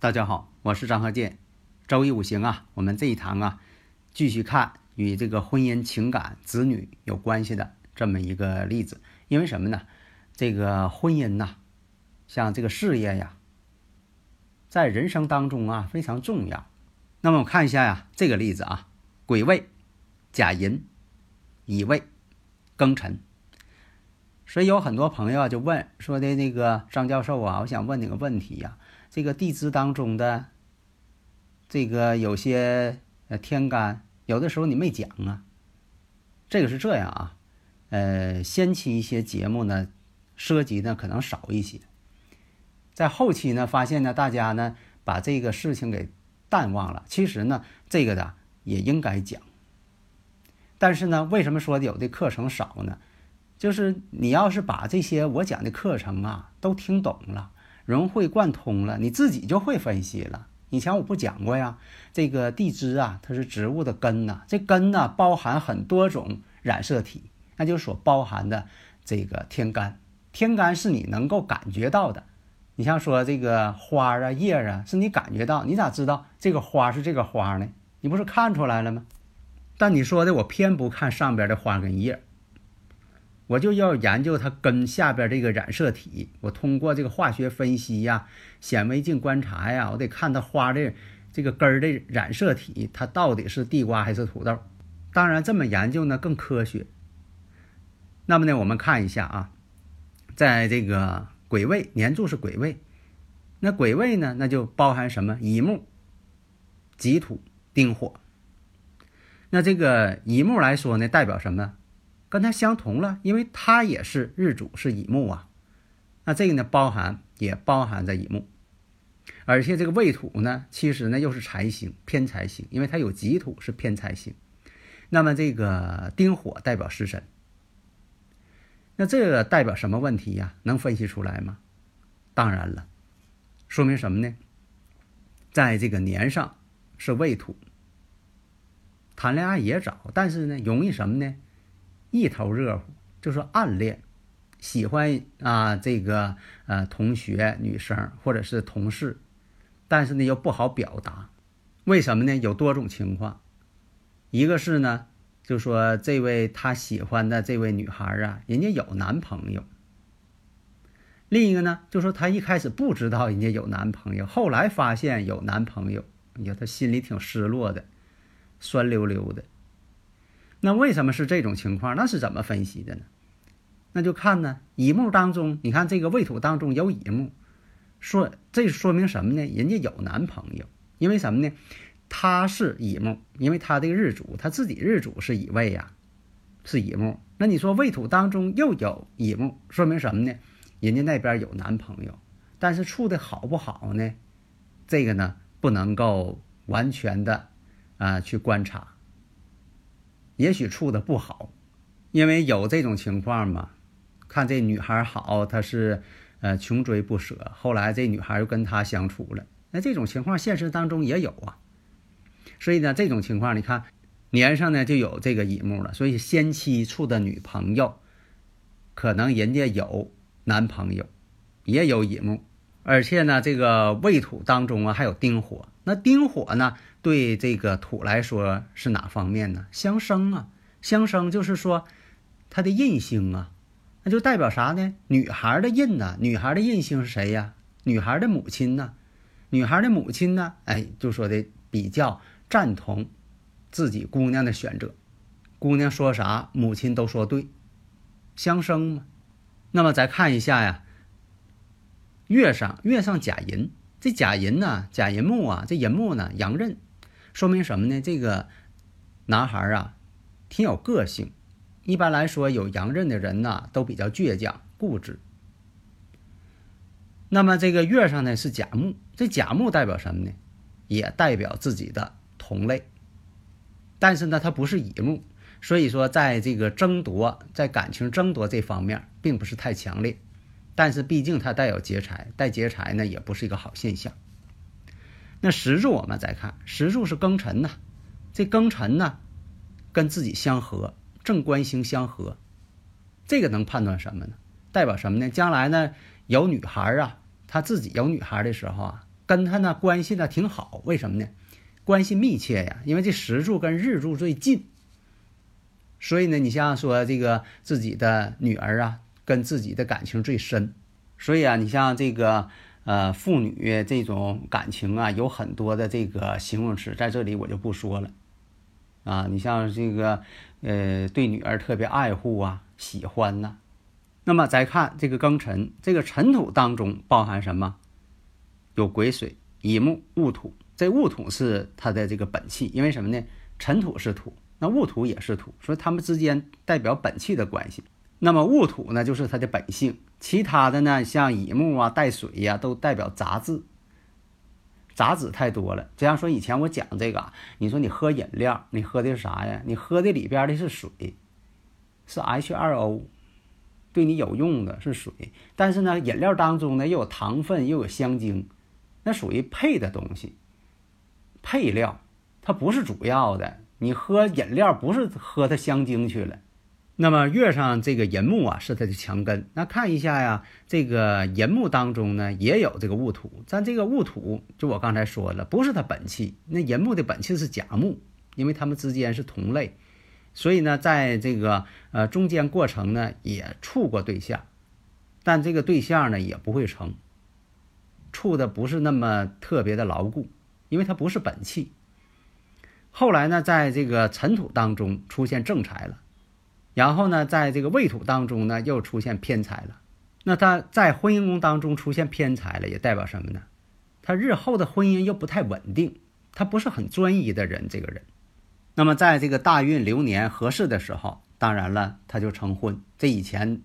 大家好，我是张鹤剑。周易五行啊，我们这一堂啊，继续看与这个婚姻、情感、子女有关系的这么一个例子。因为什么呢？这个婚姻呐，像这个事业呀，在人生当中啊非常重要。那么我看一下呀，这个例子啊，癸未、甲寅、乙未、庚辰。所以有很多朋友啊就问说的那个张教授啊，我想问你个问题呀。这个地支当中的这个有些呃天干，有的时候你没讲啊。这个是这样啊，呃，先期一些节目呢，涉及呢可能少一些，在后期呢发现呢大家呢把这个事情给淡忘了。其实呢这个的也应该讲，但是呢为什么说有的课程少呢？就是你要是把这些我讲的课程啊都听懂了。融会贯通了，你自己就会分析了。以前我不讲过呀，这个地支啊，它是植物的根呐，这根呢包含很多种染色体，那就是所包含的这个天干。天干是你能够感觉到的，你像说这个花啊、叶啊，是你感觉到，你咋知道这个花是这个花呢？你不是看出来了吗？但你说的我偏不看上边的花跟叶。我就要研究它根下边这个染色体，我通过这个化学分析呀、显微镜观察呀，我得看它花的这个根儿的染色体，它到底是地瓜还是土豆。当然，这么研究呢更科学。那么呢，我们看一下啊，在这个癸未年柱是癸未，那癸未呢，那就包含什么？乙木、己土、丁火。那这个乙木来说呢，代表什么？跟它相同了，因为它也是日主是乙木啊，那这个呢包含也包含在乙木，而且这个未土呢，其实呢又是财星偏财星，因为它有己土是偏财星，那么这个丁火代表食神，那这个代表什么问题呀？能分析出来吗？当然了，说明什么呢？在这个年上是未土，谈恋爱也早，但是呢容易什么呢？一头热乎，就说暗恋，喜欢啊这个呃同学女生或者是同事，但是呢又不好表达，为什么呢？有多种情况，一个是呢，就说这位他喜欢的这位女孩啊，人家有男朋友；另一个呢，就说他一开始不知道人家有男朋友，后来发现有男朋友，呀，他心里挺失落的，酸溜溜的。那为什么是这种情况？那是怎么分析的呢？那就看呢，乙木当中，你看这个未土当中有乙木，说这说明什么呢？人家有男朋友，因为什么呢？他是乙木，因为他这个日主，他自己日主是乙未呀，是乙木。那你说未土当中又有乙木，说明什么呢？人家那边有男朋友，但是处的好不好呢？这个呢，不能够完全的啊去观察。也许处的不好，因为有这种情况嘛。看这女孩好，他是呃穷追不舍，后来这女孩又跟他相处了。那这种情况现实当中也有啊。所以呢，这种情况你看年上呢就有这个乙木了，所以先期处的女朋友，可能人家有男朋友，也有乙木，而且呢这个未土当中啊还有丁火。那丁火呢？对这个土来说是哪方面呢？相生啊，相生就是说，它的印星啊，那就代表啥呢？女孩的印呢？女孩的印星是谁呀？女孩的母亲呢？女孩的母亲呢？哎，就说的比较赞同自己姑娘的选择，姑娘说啥，母亲都说对，相生嘛。那么再看一下呀，月上月上甲寅，这甲寅呢，甲寅木啊，这寅木呢，阳刃。说明什么呢？这个男孩啊，挺有个性。一般来说，有阳刃的人呢，都比较倔强、固执。那么这个月上呢是甲木，这甲木代表什么呢？也代表自己的同类。但是呢，它不是乙木，所以说在这个争夺、在感情争夺这方面，并不是太强烈。但是毕竟它带有劫财，带劫财呢，也不是一个好现象。那时柱我们再看，时柱是庚辰呐，这庚辰呢，跟自己相合，正官星相合，这个能判断什么呢？代表什么呢？将来呢？有女孩啊，他自己有女孩的时候啊，跟他呢关系呢挺好，为什么呢？关系密切呀，因为这时柱跟日柱最近，所以呢，你像说这个自己的女儿啊，跟自己的感情最深，所以啊，你像这个呃父女这种感情啊，有很多的这个形容词，在这里我就不说了啊。你像这个呃对女儿特别爱护啊，喜欢呐。那么再看这个庚辰，这个辰土当中包含什么？有癸水、乙木、戊土。这戊土是它的这个本气，因为什么呢？辰土是土，那戊土也是土，所以它们之间代表本气的关系。那么戊土呢，就是它的本性；其他的呢，像乙木啊、带水呀，都代表杂质。杂质太多了。就像说以前我讲这个，你说你喝饮料，你喝的是啥呀？你喝的里边的是水，是 H2O。对你有用的是水，但是呢，饮料当中呢又有糖分又有香精，那属于配的东西，配料，它不是主要的。你喝饮料不是喝它香精去了。那么月上这个银木啊是它的强根，那看一下呀，这个银木当中呢也有这个戊土，但这个戊土就我刚才说了，不是它本气，那银木的本气是甲木，因为它们之间是同类。所以呢，在这个呃中间过程呢，也处过对象，但这个对象呢也不会成，处的不是那么特别的牢固，因为它不是本气。后来呢，在这个尘土当中出现正财了，然后呢，在这个未土当中呢又出现偏财了。那他在婚姻宫当中出现偏财了，也代表什么呢？他日后的婚姻又不太稳定，他不是很专一的人，这个人。那么，在这个大运流年合适的时候，当然了，他就成婚。这以前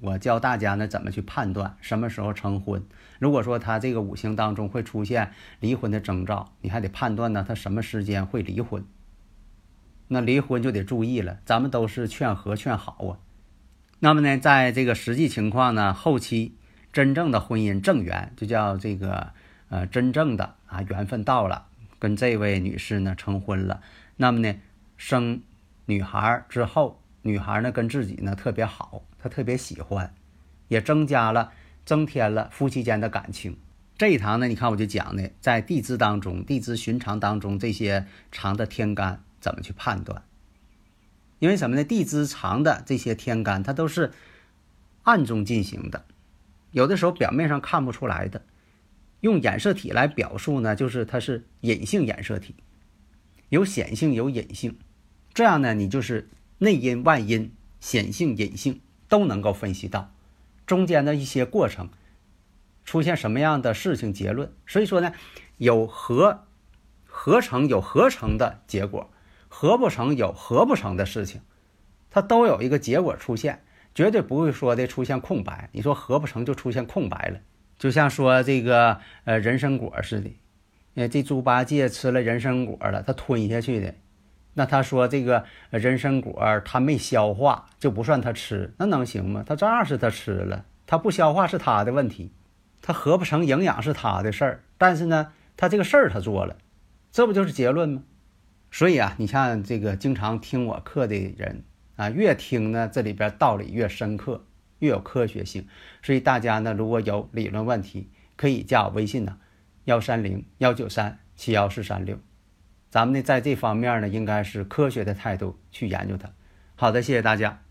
我教大家呢，怎么去判断什么时候成婚。如果说他这个五行当中会出现离婚的征兆，你还得判断呢，他什么时间会离婚。那离婚就得注意了，咱们都是劝和劝好啊。那么呢，在这个实际情况呢，后期真正的婚姻正缘，就叫这个呃真正的啊缘分到了，跟这位女士呢成婚了。那么呢，生女孩之后，女孩呢跟自己呢特别好，她特别喜欢，也增加了、增添了夫妻间的感情。这一堂呢，你看我就讲的，在地支当中、地支寻常当中，这些长的天干怎么去判断？因为什么呢？地支藏的这些天干，它都是暗中进行的，有的时候表面上看不出来的。用衍射体来表述呢，就是它是隐性衍射体。有显性，有隐性，这样呢，你就是内因外因、显性隐性都能够分析到中间的一些过程，出现什么样的事情结论。所以说呢，有合合成有合成的结果，合不成有合不成的事情，它都有一个结果出现，绝对不会说的出现空白。你说合不成就出现空白了，就像说这个呃人参果似的。呃，这猪八戒吃了人参果了，他吞下去的。那他说这个人参果他没消化，就不算他吃，那能行吗？他照样是他吃了，他不消化是他的问题，他合不成营养是他的事儿。但是呢，他这个事儿他做了，这不就是结论吗？所以啊，你像这个经常听我课的人啊，越听呢，这里边道理越深刻，越有科学性。所以大家呢，如果有理论问题，可以加我微信呢。幺三零幺九三七幺四三六，咱们呢在这方面呢，应该是科学的态度去研究它。好的，谢谢大家。